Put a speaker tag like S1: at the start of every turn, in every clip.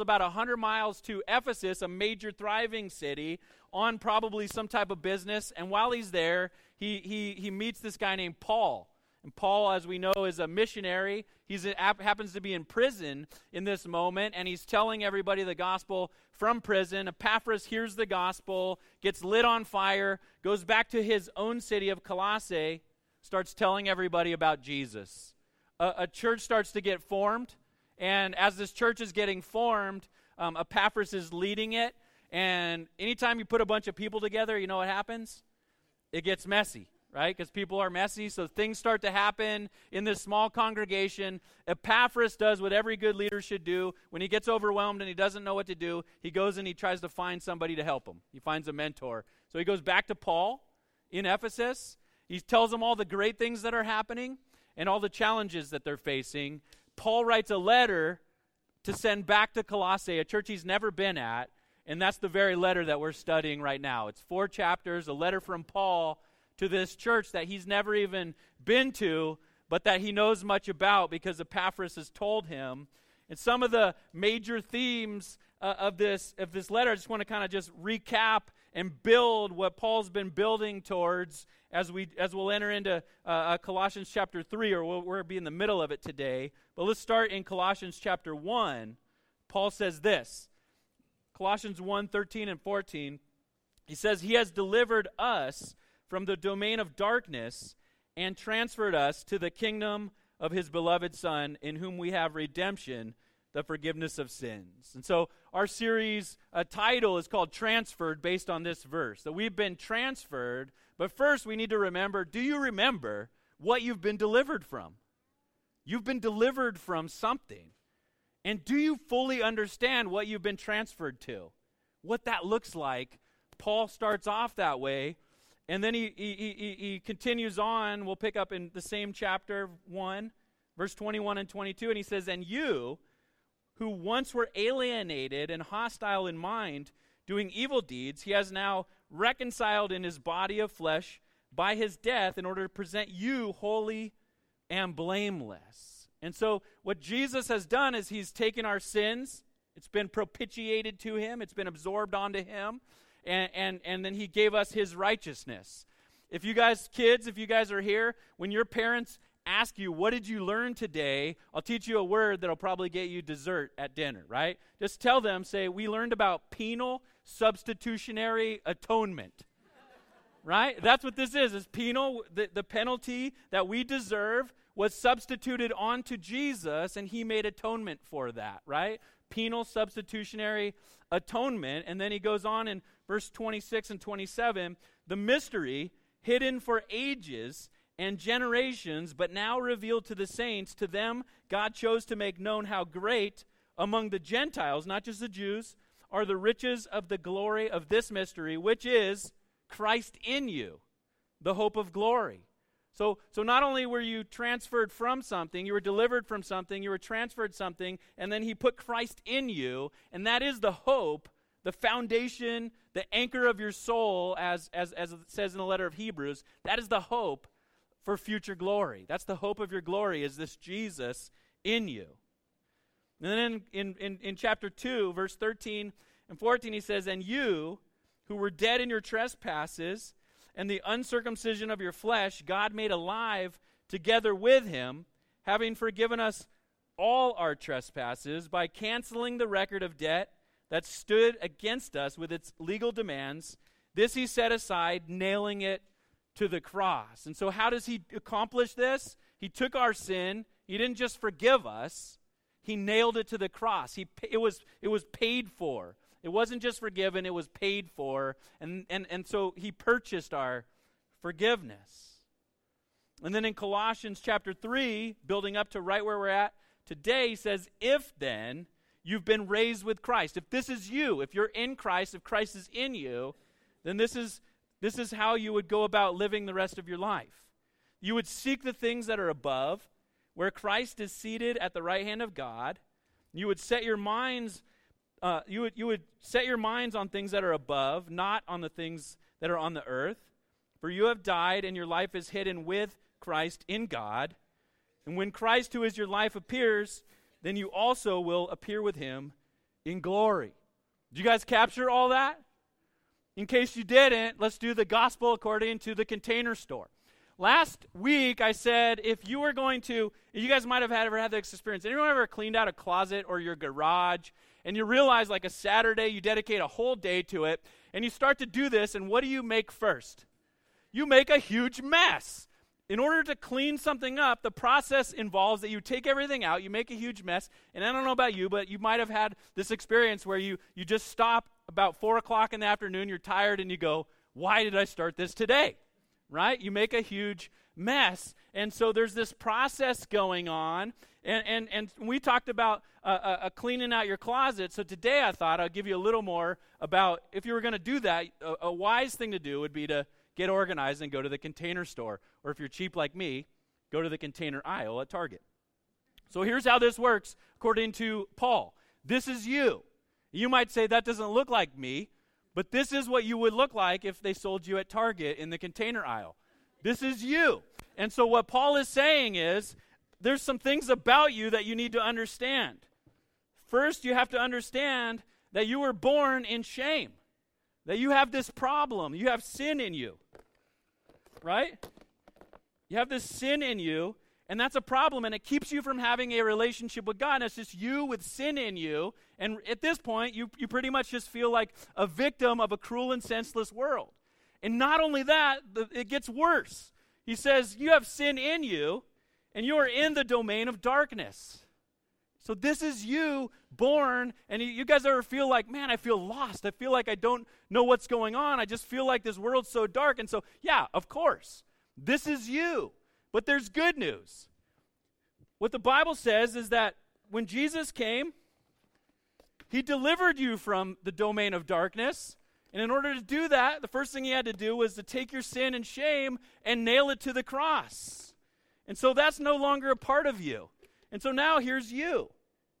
S1: about 100 miles to Ephesus, a major thriving city, on probably some type of business. And while he's there, he, he, he meets this guy named Paul. And Paul, as we know, is a missionary. He happens to be in prison in this moment, and he's telling everybody the gospel from prison. Epaphras hears the gospel, gets lit on fire, goes back to his own city of Colossae, starts telling everybody about Jesus. A, a church starts to get formed, and as this church is getting formed, um, Epaphras is leading it. And anytime you put a bunch of people together, you know what happens? It gets messy right? Because people are messy, so things start to happen in this small congregation. Epaphras does what every good leader should do. When he gets overwhelmed and he doesn't know what to do, he goes and he tries to find somebody to help him. He finds a mentor. So he goes back to Paul in Ephesus. He tells him all the great things that are happening and all the challenges that they're facing. Paul writes a letter to send back to Colossae, a church he's never been at. And that's the very letter that we're studying right now. It's four chapters, a letter from Paul to this church that he's never even been to, but that he knows much about because Epaphras has told him. And some of the major themes uh, of this of this letter, I just want to kind of just recap and build what Paul's been building towards as we as we'll enter into uh, uh, Colossians chapter three, or we'll, we'll be in the middle of it today. But let's start in Colossians chapter one. Paul says this, Colossians 1, 13 and 14. He says, He has delivered us from the domain of darkness and transferred us to the kingdom of his beloved Son, in whom we have redemption, the forgiveness of sins. And so our series title is called Transferred, based on this verse that we've been transferred. But first, we need to remember do you remember what you've been delivered from? You've been delivered from something. And do you fully understand what you've been transferred to? What that looks like? Paul starts off that way and then he, he, he, he continues on. We'll pick up in the same chapter 1, verse 21 and 22. And he says, And you, who once were alienated and hostile in mind, doing evil deeds, he has now reconciled in his body of flesh by his death in order to present you holy and blameless. And so, what Jesus has done is he's taken our sins, it's been propitiated to him, it's been absorbed onto him and, and, and then he gave us his righteousness. If you guys, kids, if you guys are here, when your parents ask you, What did you learn today? I'll teach you a word that'll probably get you dessert at dinner, right? Just tell them, say, We learned about penal substitutionary atonement. right? That's what this is. Is penal, the, the penalty that we deserve was substituted onto Jesus, and he made atonement for that, right? Penal substitutionary atonement. And then he goes on in verse 26 and 27 the mystery hidden for ages and generations, but now revealed to the saints, to them God chose to make known how great among the Gentiles, not just the Jews, are the riches of the glory of this mystery, which is Christ in you, the hope of glory. So, so not only were you transferred from something, you were delivered from something, you were transferred something, and then he put Christ in you, and that is the hope the foundation, the anchor of your soul, as, as, as it says in the letter of Hebrews, that is the hope for future glory. That's the hope of your glory, is this Jesus in you. And then in, in, in chapter 2, verse 13 and 14, he says, And you, who were dead in your trespasses and the uncircumcision of your flesh, God made alive together with him, having forgiven us all our trespasses by canceling the record of debt that stood against us with its legal demands. This he set aside, nailing it to the cross. And so, how does he accomplish this? He took our sin, he didn't just forgive us, he nailed it to the cross. He, it, was, it was paid for. It wasn't just forgiven, it was paid for. And, and, and so he purchased our forgiveness. And then in Colossians chapter 3, building up to right where we're at today, he says, If then You've been raised with Christ. If this is you, if you're in Christ, if Christ is in you, then this is, this is how you would go about living the rest of your life. You would seek the things that are above, where Christ is seated at the right hand of God. You would set your minds, uh, you, would, you would set your minds on things that are above, not on the things that are on the earth. For you have died, and your life is hidden with Christ in God. And when Christ, who is your life, appears, then you also will appear with him in glory. Do you guys capture all that? In case you didn't, let's do the gospel according to the container store. Last week, I said if you were going to, you guys might have had, ever had this experience. Anyone ever cleaned out a closet or your garage, and you realize like a Saturday, you dedicate a whole day to it, and you start to do this, and what do you make first? You make a huge mess. In order to clean something up, the process involves that you take everything out, you make a huge mess, and I don't know about you, but you might have had this experience where you, you just stop about 4 o'clock in the afternoon, you're tired, and you go, Why did I start this today? right? You make a huge mess. And so there's this process going on. And, and, and we talked about uh, uh, uh, cleaning out your closet. So today I thought I'd give you a little more about if you were going to do that, a, a wise thing to do would be to get organized and go to the container store. Or if you're cheap like me, go to the container aisle at Target. So here's how this works according to Paul. This is you. You might say that doesn't look like me. But this is what you would look like if they sold you at Target in the container aisle. This is you. And so, what Paul is saying is there's some things about you that you need to understand. First, you have to understand that you were born in shame, that you have this problem, you have sin in you. Right? You have this sin in you, and that's a problem, and it keeps you from having a relationship with God. And it's just you with sin in you. And at this point, you, you pretty much just feel like a victim of a cruel and senseless world. And not only that, the, it gets worse. He says, You have sin in you, and you are in the domain of darkness. So this is you born, and you guys ever feel like, man, I feel lost. I feel like I don't know what's going on. I just feel like this world's so dark. And so, yeah, of course, this is you. But there's good news. What the Bible says is that when Jesus came, he delivered you from the domain of darkness. And in order to do that, the first thing he had to do was to take your sin and shame and nail it to the cross. And so that's no longer a part of you. And so now here's you.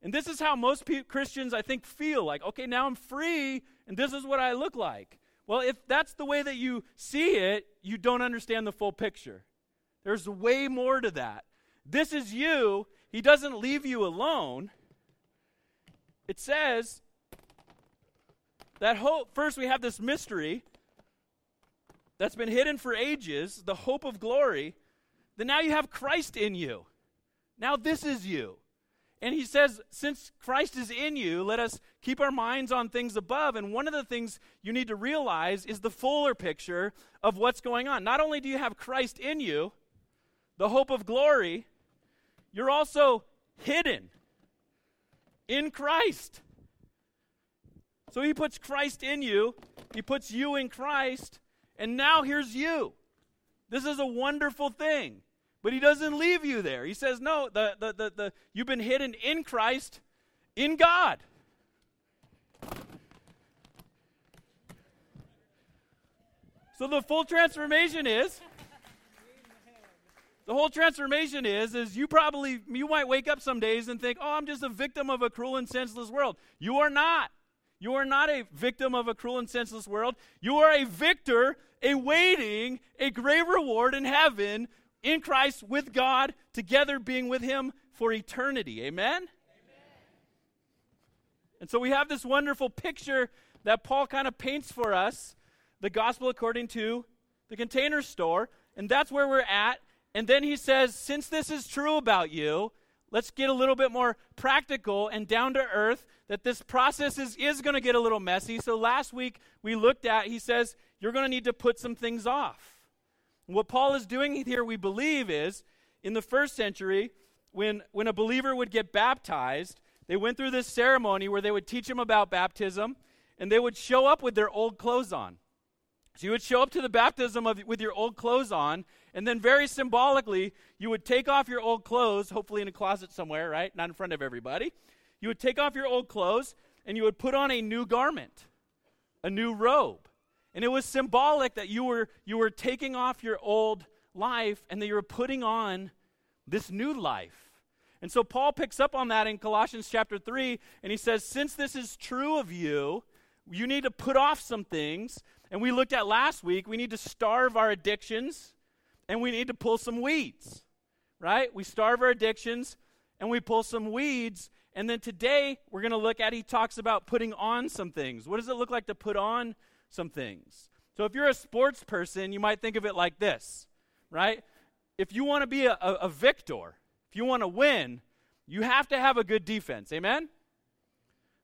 S1: And this is how most pe- Christians, I think, feel like, okay, now I'm free, and this is what I look like. Well, if that's the way that you see it, you don't understand the full picture. There's way more to that. This is you. He doesn't leave you alone. It says that hope, first, we have this mystery that's been hidden for ages, the hope of glory. Then now you have Christ in you. Now this is you. And he says, since Christ is in you, let us keep our minds on things above. And one of the things you need to realize is the fuller picture of what's going on. Not only do you have Christ in you, the hope of glory, you're also hidden in Christ. So he puts Christ in you, he puts you in Christ, and now here's you. This is a wonderful thing. But he doesn't leave you there. He says, No, the, the, the, the, you've been hidden in Christ, in God. So the full transformation is the whole transformation is is you probably you might wake up some days and think, "Oh, I'm just a victim of a cruel and senseless world." You are not. You are not a victim of a cruel and senseless world. You are a victor awaiting a great reward in heaven in Christ with God, together being with Him for eternity. Amen? Amen? And so we have this wonderful picture that Paul kind of paints for us the gospel according to the container store. And that's where we're at. And then he says, since this is true about you, let's get a little bit more practical and down to earth that this process is, is going to get a little messy. So last week we looked at, he says, you're going to need to put some things off. what Paul is doing here, we believe, is in the first century, when, when a believer would get baptized, they went through this ceremony where they would teach them about baptism and they would show up with their old clothes on. So you would show up to the baptism of, with your old clothes on, and then, very symbolically, you would take off your old clothes, hopefully in a closet somewhere, right? Not in front of everybody. You would take off your old clothes and you would put on a new garment, a new robe. And it was symbolic that you were, you were taking off your old life and that you were putting on this new life. And so Paul picks up on that in Colossians chapter 3, and he says, Since this is true of you, you need to put off some things. And we looked at last week, we need to starve our addictions and we need to pull some weeds, right? We starve our addictions and we pull some weeds. And then today, we're going to look at, he talks about putting on some things. What does it look like to put on some things? So if you're a sports person, you might think of it like this, right? If you want to be a, a, a victor, if you want to win, you have to have a good defense. Amen?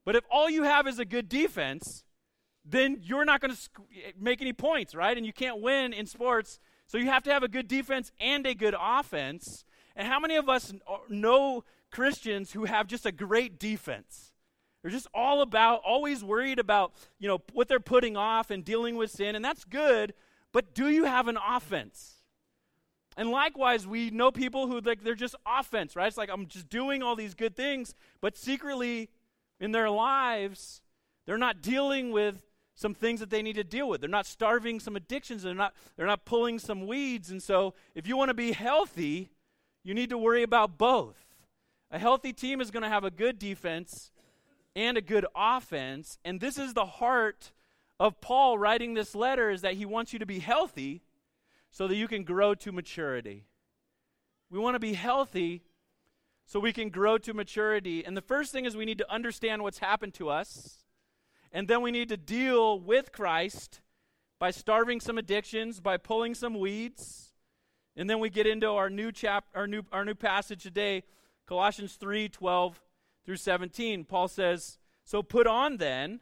S1: But if all you have is a good defense, then you're not going to sc- make any points, right? And you can't win in sports. So you have to have a good defense and a good offense. And how many of us uh, know Christians who have just a great defense? They're just all about, always worried about, you know, what they're putting off and dealing with sin, and that's good, but do you have an offense? And likewise, we know people who like they're just offense, right? It's like I'm just doing all these good things, but secretly in their lives, they're not dealing with some things that they need to deal with. They're not starving some addictions, they're not they're not pulling some weeds. And so, if you want to be healthy, you need to worry about both. A healthy team is going to have a good defense and a good offense, and this is the heart of Paul writing this letter is that he wants you to be healthy so that you can grow to maturity. We want to be healthy so we can grow to maturity. And the first thing is we need to understand what's happened to us. And then we need to deal with Christ by starving some addictions, by pulling some weeds. And then we get into our new chap our new our new passage today, Colossians 3, 12 through 17. Paul says, So put on then,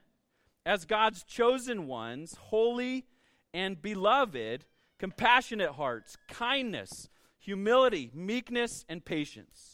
S1: as God's chosen ones, holy and beloved, compassionate hearts, kindness, humility, meekness, and patience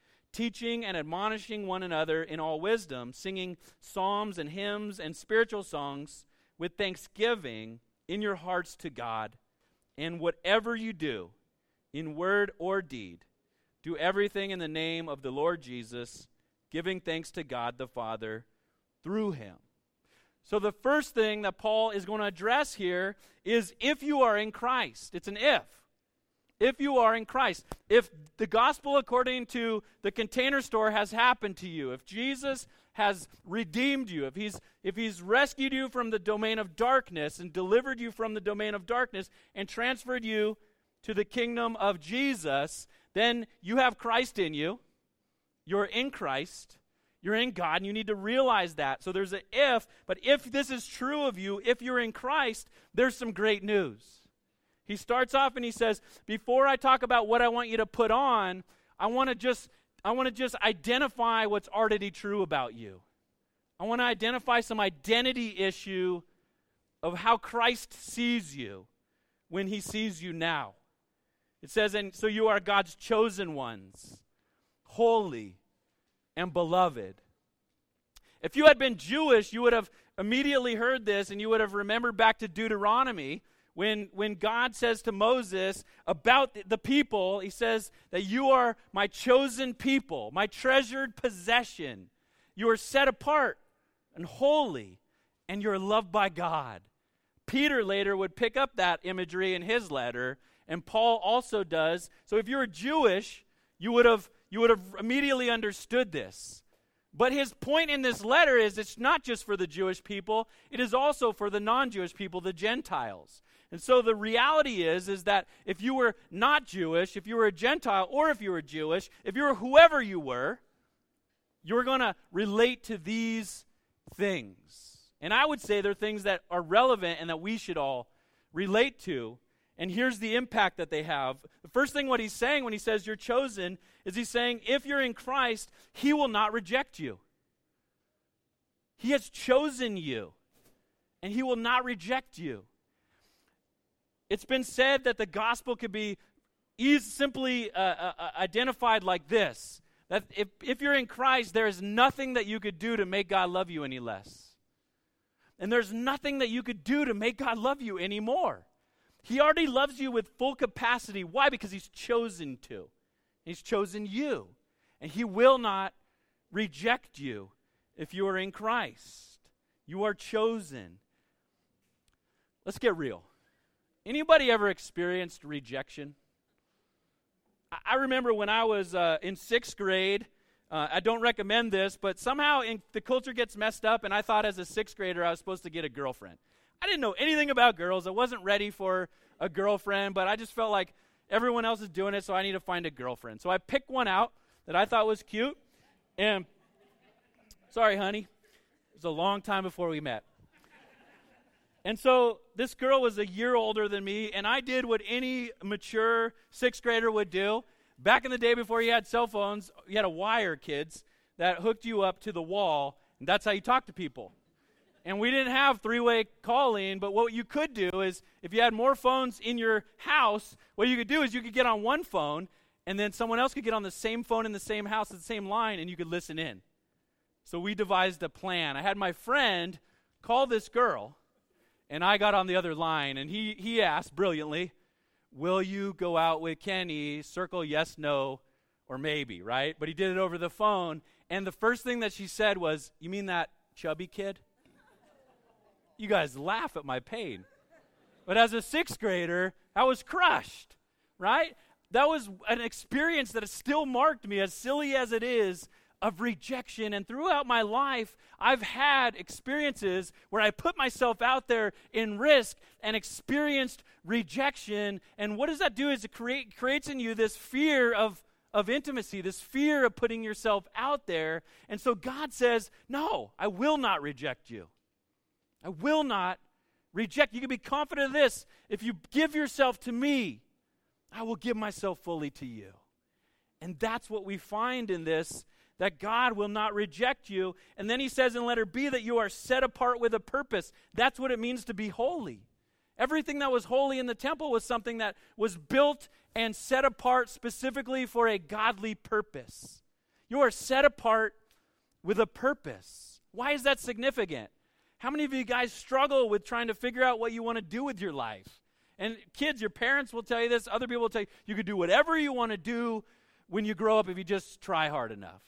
S1: teaching and admonishing one another in all wisdom, singing psalms and hymns and spiritual songs with thanksgiving in your hearts to God. And whatever you do, in word or deed, do everything in the name of the Lord Jesus, giving thanks to God the Father through him. So, the first thing that Paul is going to address here is if you are in Christ. It's an if if you are in Christ. If the gospel according to the container store has happened to you, if Jesus has redeemed you, if he's if he's rescued you from the domain of darkness and delivered you from the domain of darkness and transferred you to the kingdom of Jesus, then you have Christ in you. You're in Christ. You're in God, and you need to realize that. So there's an if, but if this is true of you, if you're in Christ, there's some great news. He starts off and he says, Before I talk about what I want you to put on, I want to just I want to just identify what's already true about you. I want to identify some identity issue of how Christ sees you when he sees you now. It says, And so you are God's chosen ones, holy and beloved. If you had been Jewish, you would have immediately heard this and you would have remembered back to Deuteronomy when, when God says to Moses about the people, he says that you are my chosen people, my treasured possession. You are set apart and holy, and you're loved by God. Peter later would pick up that imagery in his letter, and Paul also does. So if you were Jewish, you would have, you would have immediately understood this. But his point in this letter is it's not just for the Jewish people, it is also for the non Jewish people, the Gentiles. And so the reality is is that if you were not Jewish, if you were a Gentile or if you were Jewish, if you were whoever you were, you're going to relate to these things. And I would say they're things that are relevant and that we should all relate to. And here's the impact that they have. The first thing what he's saying when he says you're chosen is he's saying if you're in Christ, he will not reject you. He has chosen you, and he will not reject you. It's been said that the gospel could be simply uh, uh, uh, identified like this that if, if you're in Christ, there is nothing that you could do to make God love you any less. And there's nothing that you could do to make God love you anymore. He already loves you with full capacity. Why? Because He's chosen to. He's chosen you. And He will not reject you if you are in Christ. You are chosen. Let's get real. Anybody ever experienced rejection? I remember when I was uh, in sixth grade. Uh, I don't recommend this, but somehow in, the culture gets messed up, and I thought as a sixth grader I was supposed to get a girlfriend. I didn't know anything about girls. I wasn't ready for a girlfriend, but I just felt like everyone else is doing it, so I need to find a girlfriend. So I picked one out that I thought was cute, and sorry, honey, it was a long time before we met. And so this girl was a year older than me, and I did what any mature sixth grader would do. Back in the day before you had cell phones, you had a wire, kids, that hooked you up to the wall, and that's how you talk to people. And we didn't have three way calling, but what you could do is if you had more phones in your house, what you could do is you could get on one phone, and then someone else could get on the same phone in the same house, the same line, and you could listen in. So we devised a plan. I had my friend call this girl and I got on the other line, and he, he asked brilliantly, Will you go out with Kenny? Circle yes, no, or maybe, right? But he did it over the phone. And the first thing that she said was, You mean that chubby kid? You guys laugh at my pain. But as a sixth grader, I was crushed, right? That was an experience that has still marked me, as silly as it is, of rejection. And throughout my life, I've had experiences where I put myself out there in risk and experienced rejection. And what does that do is it create, creates in you this fear of, of intimacy, this fear of putting yourself out there. And so God says, No, I will not reject you. I will not reject. You can be confident of this. If you give yourself to me, I will give myself fully to you. And that's what we find in this that God will not reject you. And then he says in letter B that you are set apart with a purpose. That's what it means to be holy. Everything that was holy in the temple was something that was built and set apart specifically for a godly purpose. You are set apart with a purpose. Why is that significant? How many of you guys struggle with trying to figure out what you want to do with your life? And kids, your parents will tell you this, other people will tell you you can do whatever you want to do when you grow up if you just try hard enough.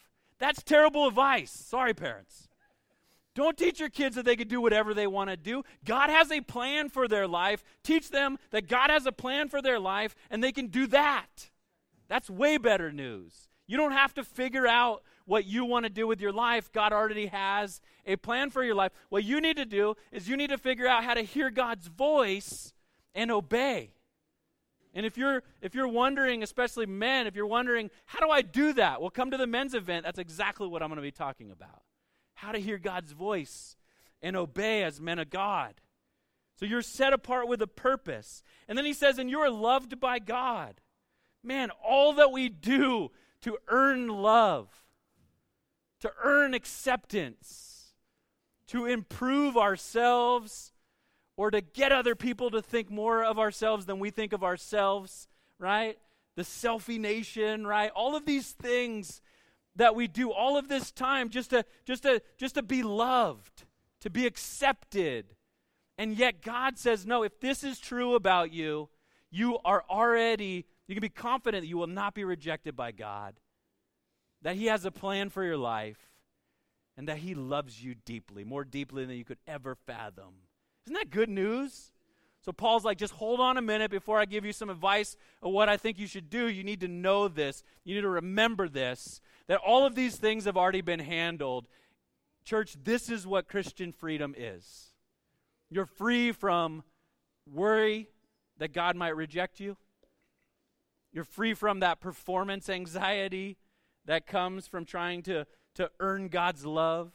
S1: That's terrible advice. Sorry, parents. Don't teach your kids that they can do whatever they want to do. God has a plan for their life. Teach them that God has a plan for their life and they can do that. That's way better news. You don't have to figure out what you want to do with your life. God already has a plan for your life. What you need to do is you need to figure out how to hear God's voice and obey. And if you're if you're wondering, especially men, if you're wondering, how do I do that? Well, come to the men's event. That's exactly what I'm going to be talking about. How to hear God's voice and obey as men of God. So you're set apart with a purpose. And then he says, and you're loved by God. Man, all that we do to earn love, to earn acceptance, to improve ourselves or to get other people to think more of ourselves than we think of ourselves, right? The selfie nation, right? All of these things that we do all of this time just to just to just to be loved, to be accepted. And yet God says, "No, if this is true about you, you are already you can be confident that you will not be rejected by God. That he has a plan for your life and that he loves you deeply, more deeply than you could ever fathom." Isn't that good news? So Paul's like, just hold on a minute before I give you some advice of what I think you should do. You need to know this. You need to remember this, that all of these things have already been handled. Church, this is what Christian freedom is. You're free from worry that God might reject you. You're free from that performance anxiety that comes from trying to, to earn God's love.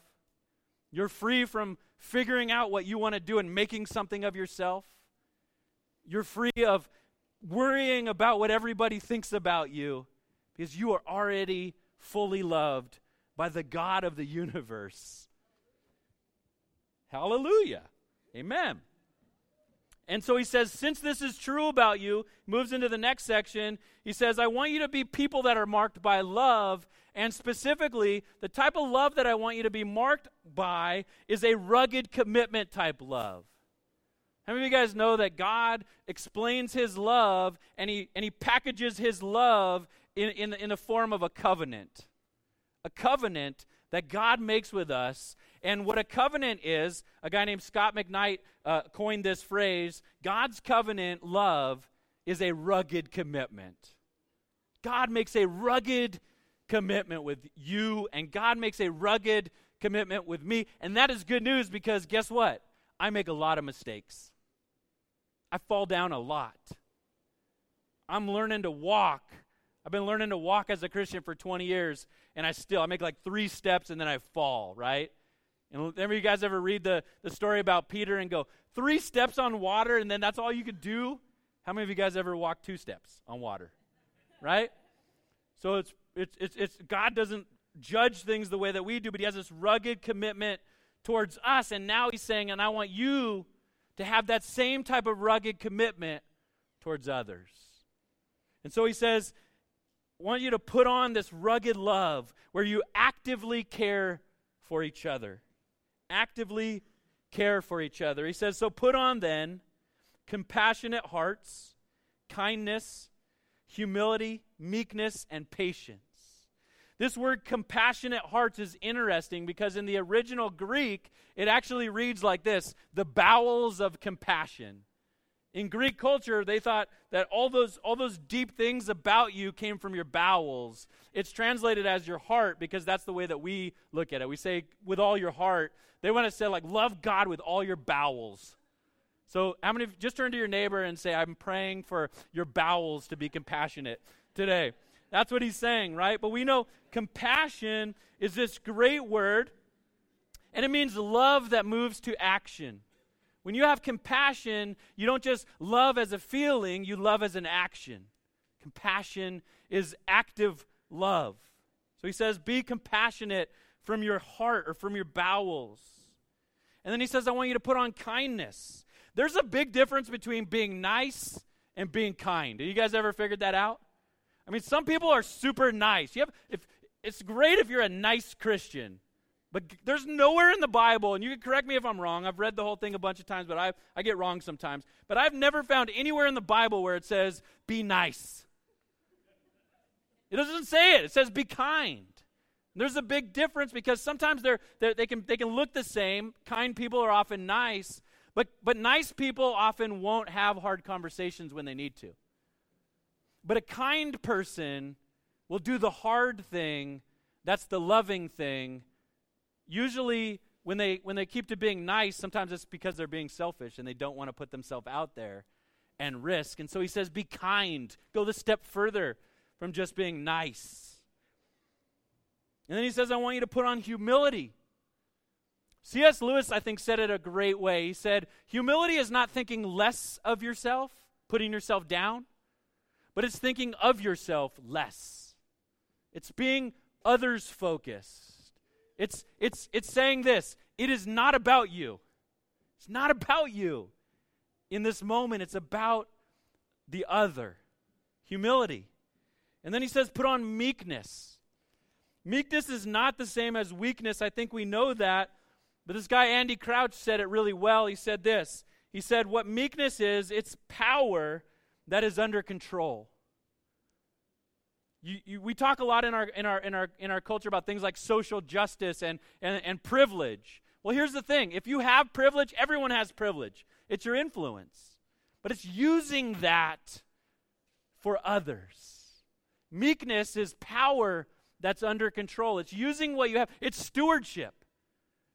S1: You're free from figuring out what you want to do and making something of yourself. You're free of worrying about what everybody thinks about you because you are already fully loved by the God of the universe. Hallelujah. Amen. And so he says, since this is true about you, moves into the next section. He says, I want you to be people that are marked by love and specifically, the type of love that I want you to be marked by is a rugged commitment type love. How many of you guys know that God explains his love and he, and he packages his love in, in, in the form of a covenant? A covenant that God makes with us. And what a covenant is, a guy named Scot McKnight uh, coined this phrase God's covenant love is a rugged commitment. God makes a rugged commitment with you, and God makes a rugged commitment with me. And that is good news because guess what? I make a lot of mistakes. I fall down a lot. I'm learning to walk. I've been learning to walk as a Christian for 20 years, and I still I make like three steps and then I fall, right? And remember you guys ever read the, the story about Peter and go, three steps on water and then that's all you could do? How many of you guys ever walked two steps on water? Right? So it's it's it's, it's God doesn't judge things the way that we do, but he has this rugged commitment towards us. And now he's saying, and I want you to have that same type of rugged commitment towards others. And so he says, I want you to put on this rugged love where you actively care for each other. Actively care for each other. He says, So put on then compassionate hearts, kindness, humility, meekness, and patience. This word compassionate hearts is interesting because in the original Greek, it actually reads like this the bowels of compassion. In Greek culture, they thought that all those, all those deep things about you came from your bowels. It's translated as your heart because that's the way that we look at it. We say, with all your heart. They want to say, like, love God with all your bowels. So, how many, just turn to your neighbor and say, I'm praying for your bowels to be compassionate today. That's what he's saying, right? But we know compassion is this great word, and it means love that moves to action. When you have compassion, you don't just love as a feeling, you love as an action. Compassion is active love. So he says, be compassionate from your heart or from your bowels. And then he says, I want you to put on kindness. There's a big difference between being nice and being kind. Have you guys ever figured that out? I mean, some people are super nice. You have, if, it's great if you're a nice Christian, but there's nowhere in the Bible, and you can correct me if I'm wrong. I've read the whole thing a bunch of times, but I, I get wrong sometimes. But I've never found anywhere in the Bible where it says, be nice. It doesn't say it, it says, be kind. And there's a big difference because sometimes they're, they're, they, can, they can look the same. Kind people are often nice, but, but nice people often won't have hard conversations when they need to. But a kind person will do the hard thing, that's the loving thing. Usually, when they, when they keep to being nice, sometimes it's because they're being selfish and they don't want to put themselves out there and risk. And so he says, Be kind. Go the step further from just being nice. And then he says, I want you to put on humility. C.S. Lewis, I think, said it a great way. He said, Humility is not thinking less of yourself, putting yourself down but it's thinking of yourself less. It's being others focused. It's, it's, it's saying this it is not about you. It's not about you. In this moment, it's about the other. Humility. And then he says, put on meekness. Meekness is not the same as weakness. I think we know that. But this guy, Andy Crouch, said it really well. He said this He said, What meekness is, it's power that is under control. You, you, we talk a lot in our, in, our, in, our, in our culture about things like social justice and, and, and privilege. Well, here's the thing if you have privilege, everyone has privilege. It's your influence. But it's using that for others. Meekness is power that's under control. It's using what you have, it's stewardship.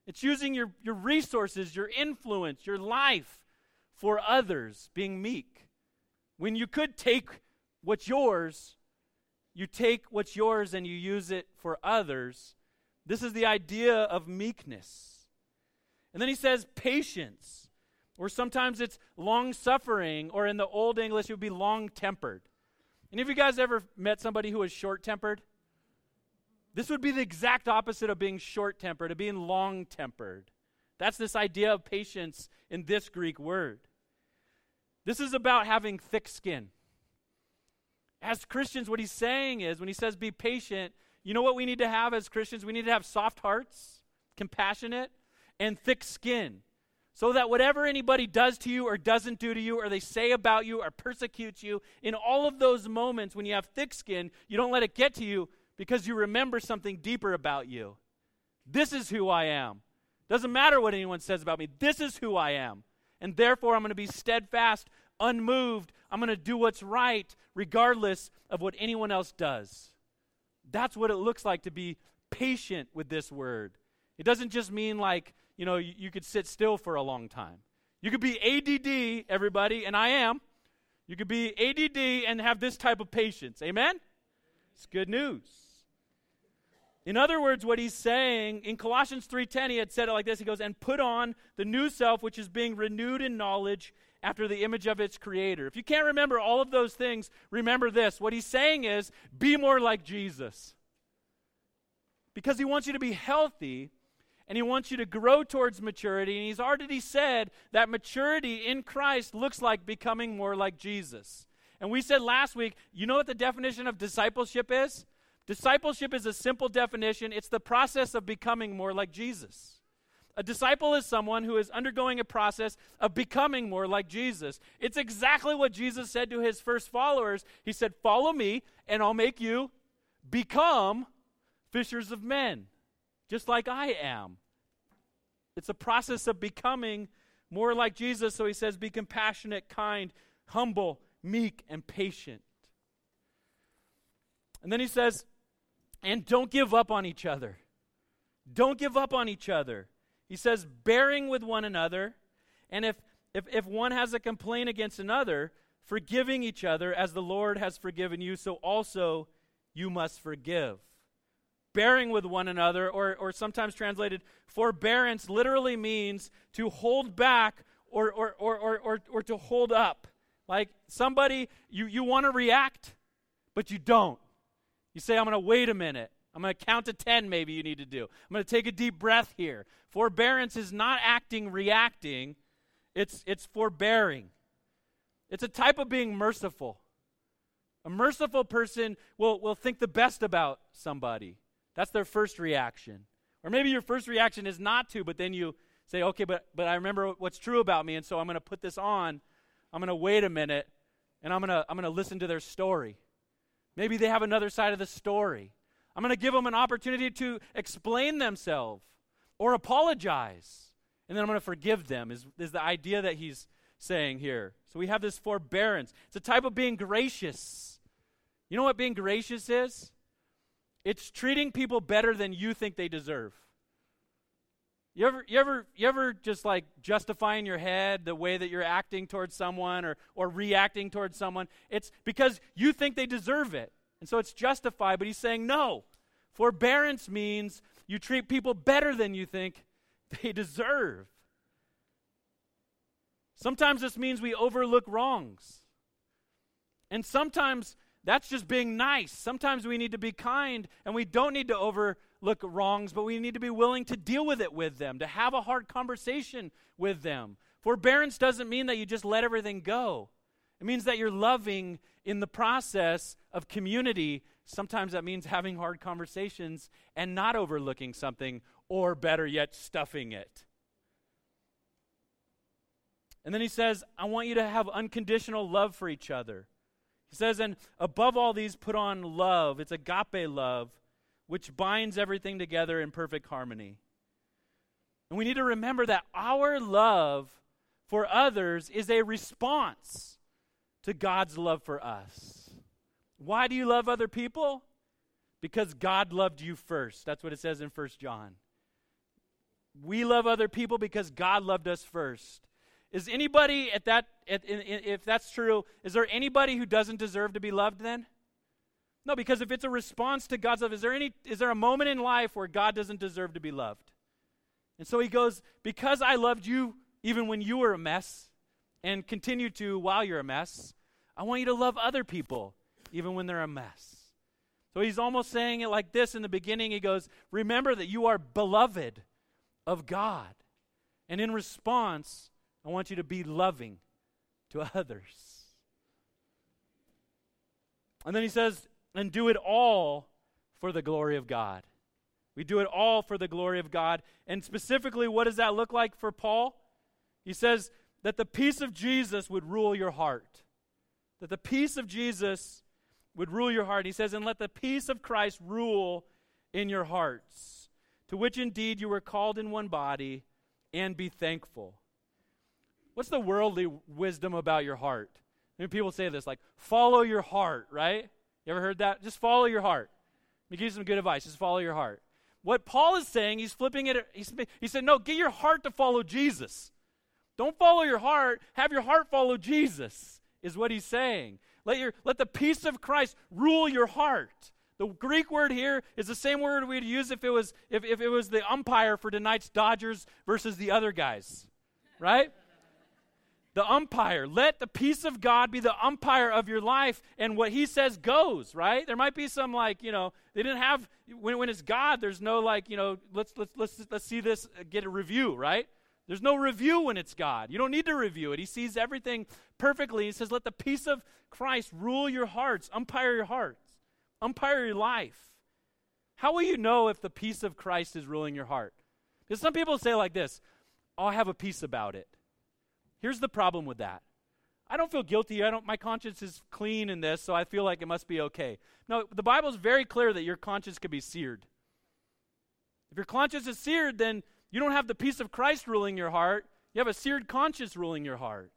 S1: It's using your, your resources, your influence, your life for others, being meek. When you could take what's yours, you take what's yours and you use it for others. This is the idea of meekness. And then he says patience, or sometimes it's long suffering, or in the old English, it would be long tempered. Any of you guys ever met somebody who was short tempered? This would be the exact opposite of being short tempered, of being long tempered. That's this idea of patience in this Greek word. This is about having thick skin. As Christians, what he's saying is when he says be patient, you know what we need to have as Christians? We need to have soft hearts, compassionate, and thick skin. So that whatever anybody does to you or doesn't do to you, or they say about you or persecute you, in all of those moments when you have thick skin, you don't let it get to you because you remember something deeper about you. This is who I am. Doesn't matter what anyone says about me. This is who I am. And therefore, I'm going to be steadfast, unmoved. I'm going to do what's right, regardless of what anyone else does. That's what it looks like to be patient with this word. It doesn't just mean like, you know, you, you could sit still for a long time. You could be ADD, everybody, and I am. You could be ADD and have this type of patience. Amen? It's good news. In other words, what he's saying in Colossians 3:10 he had said it like this. He goes, "And put on the new self which is being renewed in knowledge after the image of its creator." If you can't remember all of those things, remember this. What he's saying is, be more like Jesus. Because he wants you to be healthy and he wants you to grow towards maturity. And he's already said that maturity in Christ looks like becoming more like Jesus. And we said last week, you know what the definition of discipleship is? Discipleship is a simple definition it's the process of becoming more like Jesus. A disciple is someone who is undergoing a process of becoming more like Jesus. It's exactly what Jesus said to his first followers. He said, Follow me, and I'll make you become fishers of men just like I am. It's a process of becoming more like Jesus. So he says, Be compassionate, kind, humble, meek, and patient. And then he says, And don't give up on each other. Don't give up on each other. He says, Bearing with one another. And if, if, if one has a complaint against another, forgiving each other as the Lord has forgiven you, so also you must forgive bearing with one another, or, or sometimes translated, forbearance literally means to hold back or, or, or, or, or, or to hold up. Like somebody, you, you want to react, but you don't. You say, I'm going to wait a minute. I'm going to count to 10, maybe you need to do. I'm going to take a deep breath here. Forbearance is not acting, reacting, it's, it's forbearing. It's a type of being merciful. A merciful person will, will think the best about somebody. That's their first reaction. Or maybe your first reaction is not to, but then you say, okay, but, but I remember what's true about me, and so I'm going to put this on. I'm going to wait a minute, and I'm going to I'm going to listen to their story. Maybe they have another side of the story. I'm going to give them an opportunity to explain themselves or apologize. And then I'm going to forgive them, is, is the idea that he's saying here. So we have this forbearance. It's a type of being gracious. You know what being gracious is? It's treating people better than you think they deserve. You ever, you ever, you ever just like justify in your head the way that you're acting towards someone or, or reacting towards someone? It's because you think they deserve it. And so it's justified, but he's saying no. Forbearance means you treat people better than you think they deserve. Sometimes this means we overlook wrongs. And sometimes that's just being nice. Sometimes we need to be kind and we don't need to overlook wrongs, but we need to be willing to deal with it with them, to have a hard conversation with them. Forbearance doesn't mean that you just let everything go, it means that you're loving in the process of community. Sometimes that means having hard conversations and not overlooking something, or better yet, stuffing it. And then he says, I want you to have unconditional love for each other. He says, and above all these, put on love. It's agape love, which binds everything together in perfect harmony. And we need to remember that our love for others is a response to God's love for us. Why do you love other people? Because God loved you first. That's what it says in First John. We love other people because God loved us first. Is anybody at that, at, in, in, if that's true, is there anybody who doesn't deserve to be loved then? No, because if it's a response to God's love, is there any is there a moment in life where God doesn't deserve to be loved? And so he goes, Because I loved you even when you were a mess, and continue to while you're a mess, I want you to love other people even when they're a mess. So he's almost saying it like this in the beginning. He goes, Remember that you are beloved of God. And in response, I want you to be loving to others. And then he says, and do it all for the glory of God. We do it all for the glory of God. And specifically, what does that look like for Paul? He says that the peace of Jesus would rule your heart. That the peace of Jesus would rule your heart. He says, and let the peace of Christ rule in your hearts to which indeed you were called in one body, and be thankful. What's the worldly wisdom about your heart? I mean, people say this like, follow your heart, right? You ever heard that? Just follow your heart. Let me give you some good advice. Just follow your heart. What Paul is saying, he's flipping it. He's, he said, no, get your heart to follow Jesus. Don't follow your heart. Have your heart follow Jesus, is what he's saying. Let, your, let the peace of Christ rule your heart. The Greek word here is the same word we'd use if it was if, if it was the umpire for tonight's Dodgers versus the other guys. Right? The umpire. Let the peace of God be the umpire of your life, and what He says goes. Right? There might be some like you know they didn't have when when it's God. There's no like you know let's let's let's let's see this uh, get a review. Right? There's no review when it's God. You don't need to review it. He sees everything perfectly. He says, "Let the peace of Christ rule your hearts, umpire your hearts, umpire your life." How will you know if the peace of Christ is ruling your heart? Because some people say like this, oh, "I have a peace about it." Here's the problem with that. I don't feel guilty. I don't my conscience is clean in this, so I feel like it must be okay. No, the Bible is very clear that your conscience can be seared. If your conscience is seared, then you don't have the peace of Christ ruling your heart. You have a seared conscience ruling your heart.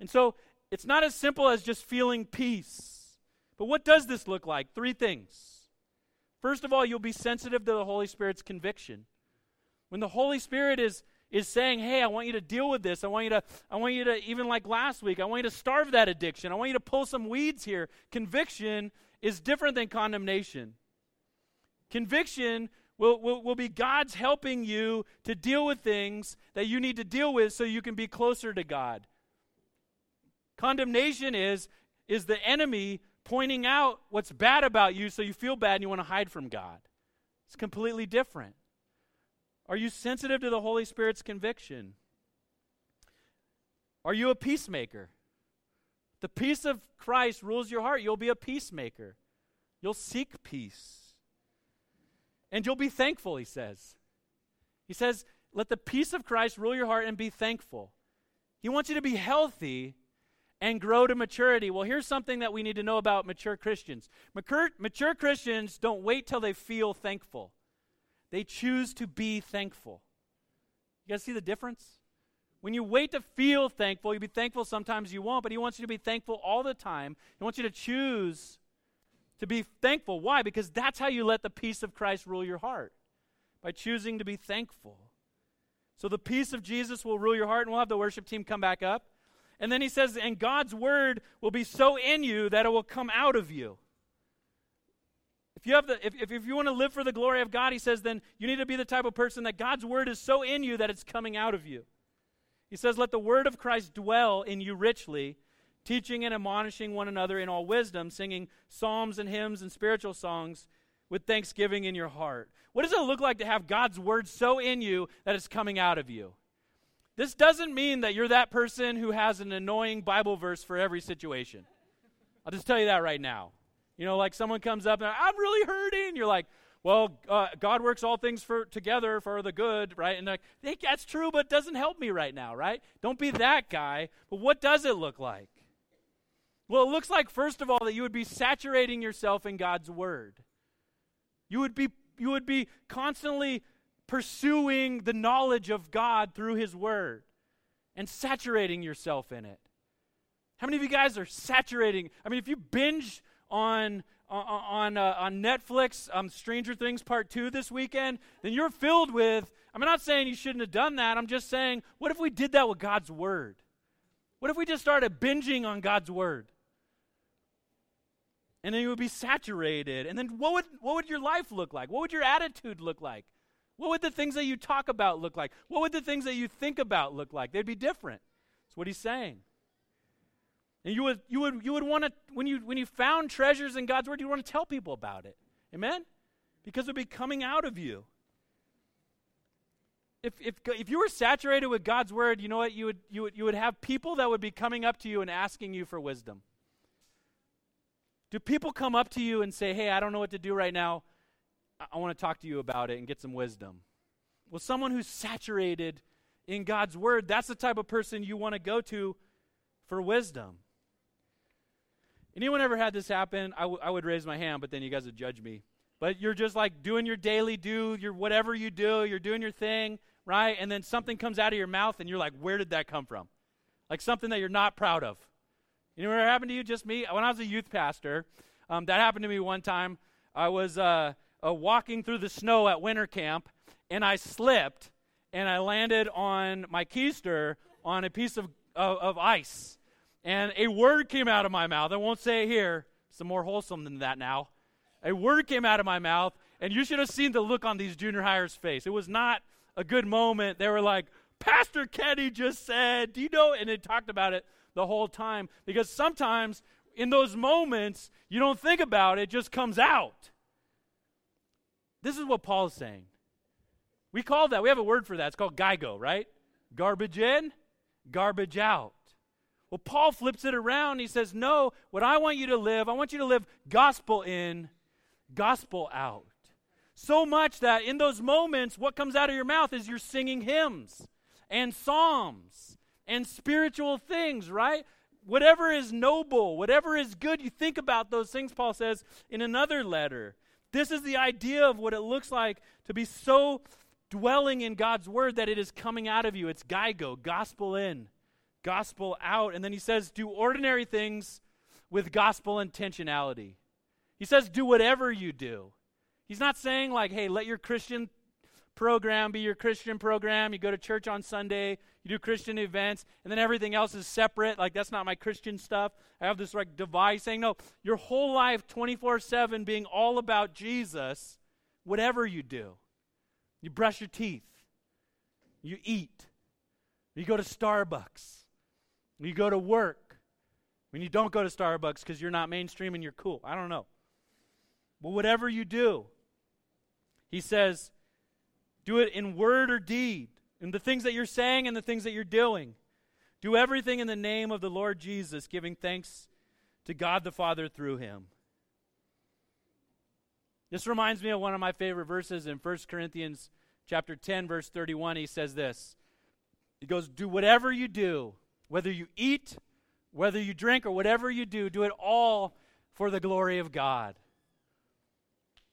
S1: And so it's not as simple as just feeling peace. But what does this look like? Three things. First of all, you'll be sensitive to the Holy Spirit's conviction. When the Holy Spirit is is saying, "Hey, I want you to deal with this. I want you to I want you to even like last week, I want you to starve that addiction. I want you to pull some weeds here." Conviction is different than condemnation. Conviction will, will, will be God's helping you to deal with things that you need to deal with so you can be closer to God. Condemnation is is the enemy pointing out what's bad about you so you feel bad and you want to hide from God. It's completely different. Are you sensitive to the Holy Spirit's conviction? Are you a peacemaker? The peace of Christ rules your heart. You'll be a peacemaker. You'll seek peace. And you'll be thankful, he says. He says, Let the peace of Christ rule your heart and be thankful. He wants you to be healthy and grow to maturity. Well, here's something that we need to know about mature Christians mature, mature Christians don't wait till they feel thankful. They choose to be thankful. You guys see the difference? When you wait to feel thankful, you'll be thankful sometimes you won't, but He wants you to be thankful all the time. He wants you to choose to be thankful. Why? Because that's how you let the peace of Christ rule your heart, by choosing to be thankful. So the peace of Jesus will rule your heart, and we'll have the worship team come back up. And then he says, and God's word will be so in you that it will come out of you. If you, have the, if, if, you want to live for the glory of God, he says, then you need to be the type of person that God's word is so in you that it's coming out of you. He says, Let the word of Christ dwell in you richly, teaching and admonishing one another in all wisdom, singing psalms and hymns and spiritual songs with thanksgiving in your heart. What does it look like to have God's word so in you that it's coming out of you? This doesn't mean that you're that person who has an annoying Bible verse for every situation. I'll just tell you that right now. You know, like someone comes up and I'm really hurting. You're like, well, uh, God works all things for together for the good, right? And like, hey, that's true, but it doesn't help me right now, right? Don't be that guy. But what does it look like? Well, it looks like first of all that you would be saturating yourself in God's word. You would be you would be constantly pursuing the knowledge of God through his word and saturating yourself in it. How many of you guys are saturating? I mean, if you binge on on uh, on Netflix, um, Stranger Things Part Two this weekend, then you're filled with. I'm not saying you shouldn't have done that. I'm just saying, what if we did that with God's Word? What if we just started binging on God's Word? And then you would be saturated. And then what would what would your life look like? What would your attitude look like? What would the things that you talk about look like? What would the things that you think about look like? They'd be different. That's what he's saying. And you would, you would, you would want to, when you, when you found treasures in God's Word, you want to tell people about it. Amen? Because it would be coming out of you. If, if, if you were saturated with God's Word, you know what? You would, you, would, you would have people that would be coming up to you and asking you for wisdom. Do people come up to you and say, hey, I don't know what to do right now? I, I want to talk to you about it and get some wisdom? Well, someone who's saturated in God's Word, that's the type of person you want to go to for wisdom. Anyone ever had this happen? I, w- I would raise my hand, but then you guys would judge me. but you're just like doing your daily do, your whatever you do, you're doing your thing, right? And then something comes out of your mouth and you're like, where did that come from? Like something that you're not proud of. Know what happened to you? Just me? When I was a youth pastor, um, that happened to me one time. I was uh, uh, walking through the snow at winter camp and I slipped and I landed on my keister on a piece of, of, of ice. And a word came out of my mouth. I won't say it here. Some more wholesome than that now. A word came out of my mouth, and you should have seen the look on these junior highers' face. It was not a good moment. They were like, Pastor Kenny just said, Do you know? And they talked about it the whole time. Because sometimes in those moments, you don't think about it, it just comes out. This is what Paul's saying. We call that, we have a word for that. It's called GIGO, right? Garbage in, garbage out. Well, Paul flips it around. He says, No, what I want you to live, I want you to live gospel in, gospel out. So much that in those moments, what comes out of your mouth is you're singing hymns and psalms and spiritual things, right? Whatever is noble, whatever is good, you think about those things, Paul says in another letter. This is the idea of what it looks like to be so dwelling in God's word that it is coming out of you. It's GIGO, gospel in, gospel out. And then he says, do ordinary things with gospel intentionality. He says, do whatever you do. He's not saying, like, hey, let your Christian program be your Christian program. You go to church on Sunday, you do Christian events, and then everything else is separate. Like, that's not my Christian stuff. I have this, like, device saying, no, your whole life, 24 7, being all about Jesus, whatever you do. You brush your teeth. You eat. You go to Starbucks. You go to work. When you don't go to Starbucks because you're not mainstream and you're cool. I don't know. But whatever you do, he says, do it in word or deed, in the things that you're saying and the things that you're doing. Do everything in the name of the Lord Jesus, giving thanks to God the Father through him. This reminds me of one of my favorite verses in 1 Corinthians chapter 10 verse 31. He says this. He goes, "Do whatever you do, whether you eat, whether you drink or whatever you do, do it all for the glory of God."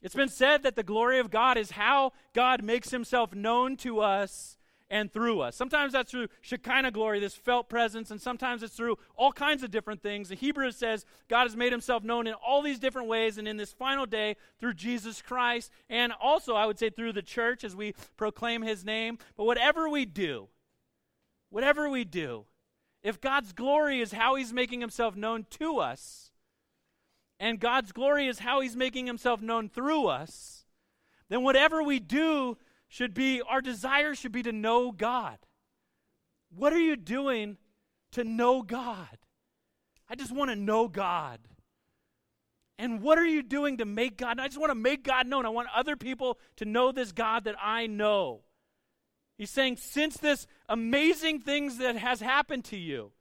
S1: It's been said that the glory of God is how God makes himself known to us and through us. Sometimes that's through Shekinah glory, this felt presence, and sometimes it's through all kinds of different things. The Hebrews says God has made himself known in all these different ways, and in this final day through Jesus Christ, and also, I would say, through the church as we proclaim his name. But whatever we do, whatever we do, if God's glory is how he's making himself known to us, and God's glory is how he's making himself known through us, then whatever we do should be our desire should be to know God. What are you doing to know God? I just want to know God. And what are you doing to make God? I just want to make God known. I want other people to know this God that I know. He's saying, since this amazing things that has happened to you,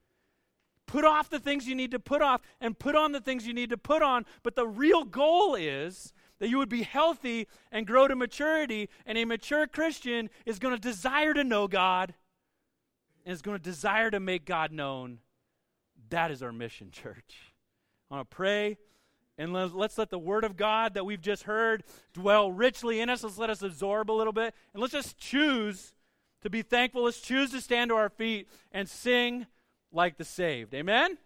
S1: put off the things you need to put off and put on the things you need to put on. But the real goal is that you would be healthy and grow to maturity. And a mature Christian is going to desire to know God and is going to desire to make God known. That is our mission, church. I want to pray. And let's let the word of God that we've just heard dwell richly in us. Let's let us absorb a little bit. And let's just choose to be thankful. Let's choose to stand to our feet and sing like the saved. Amen?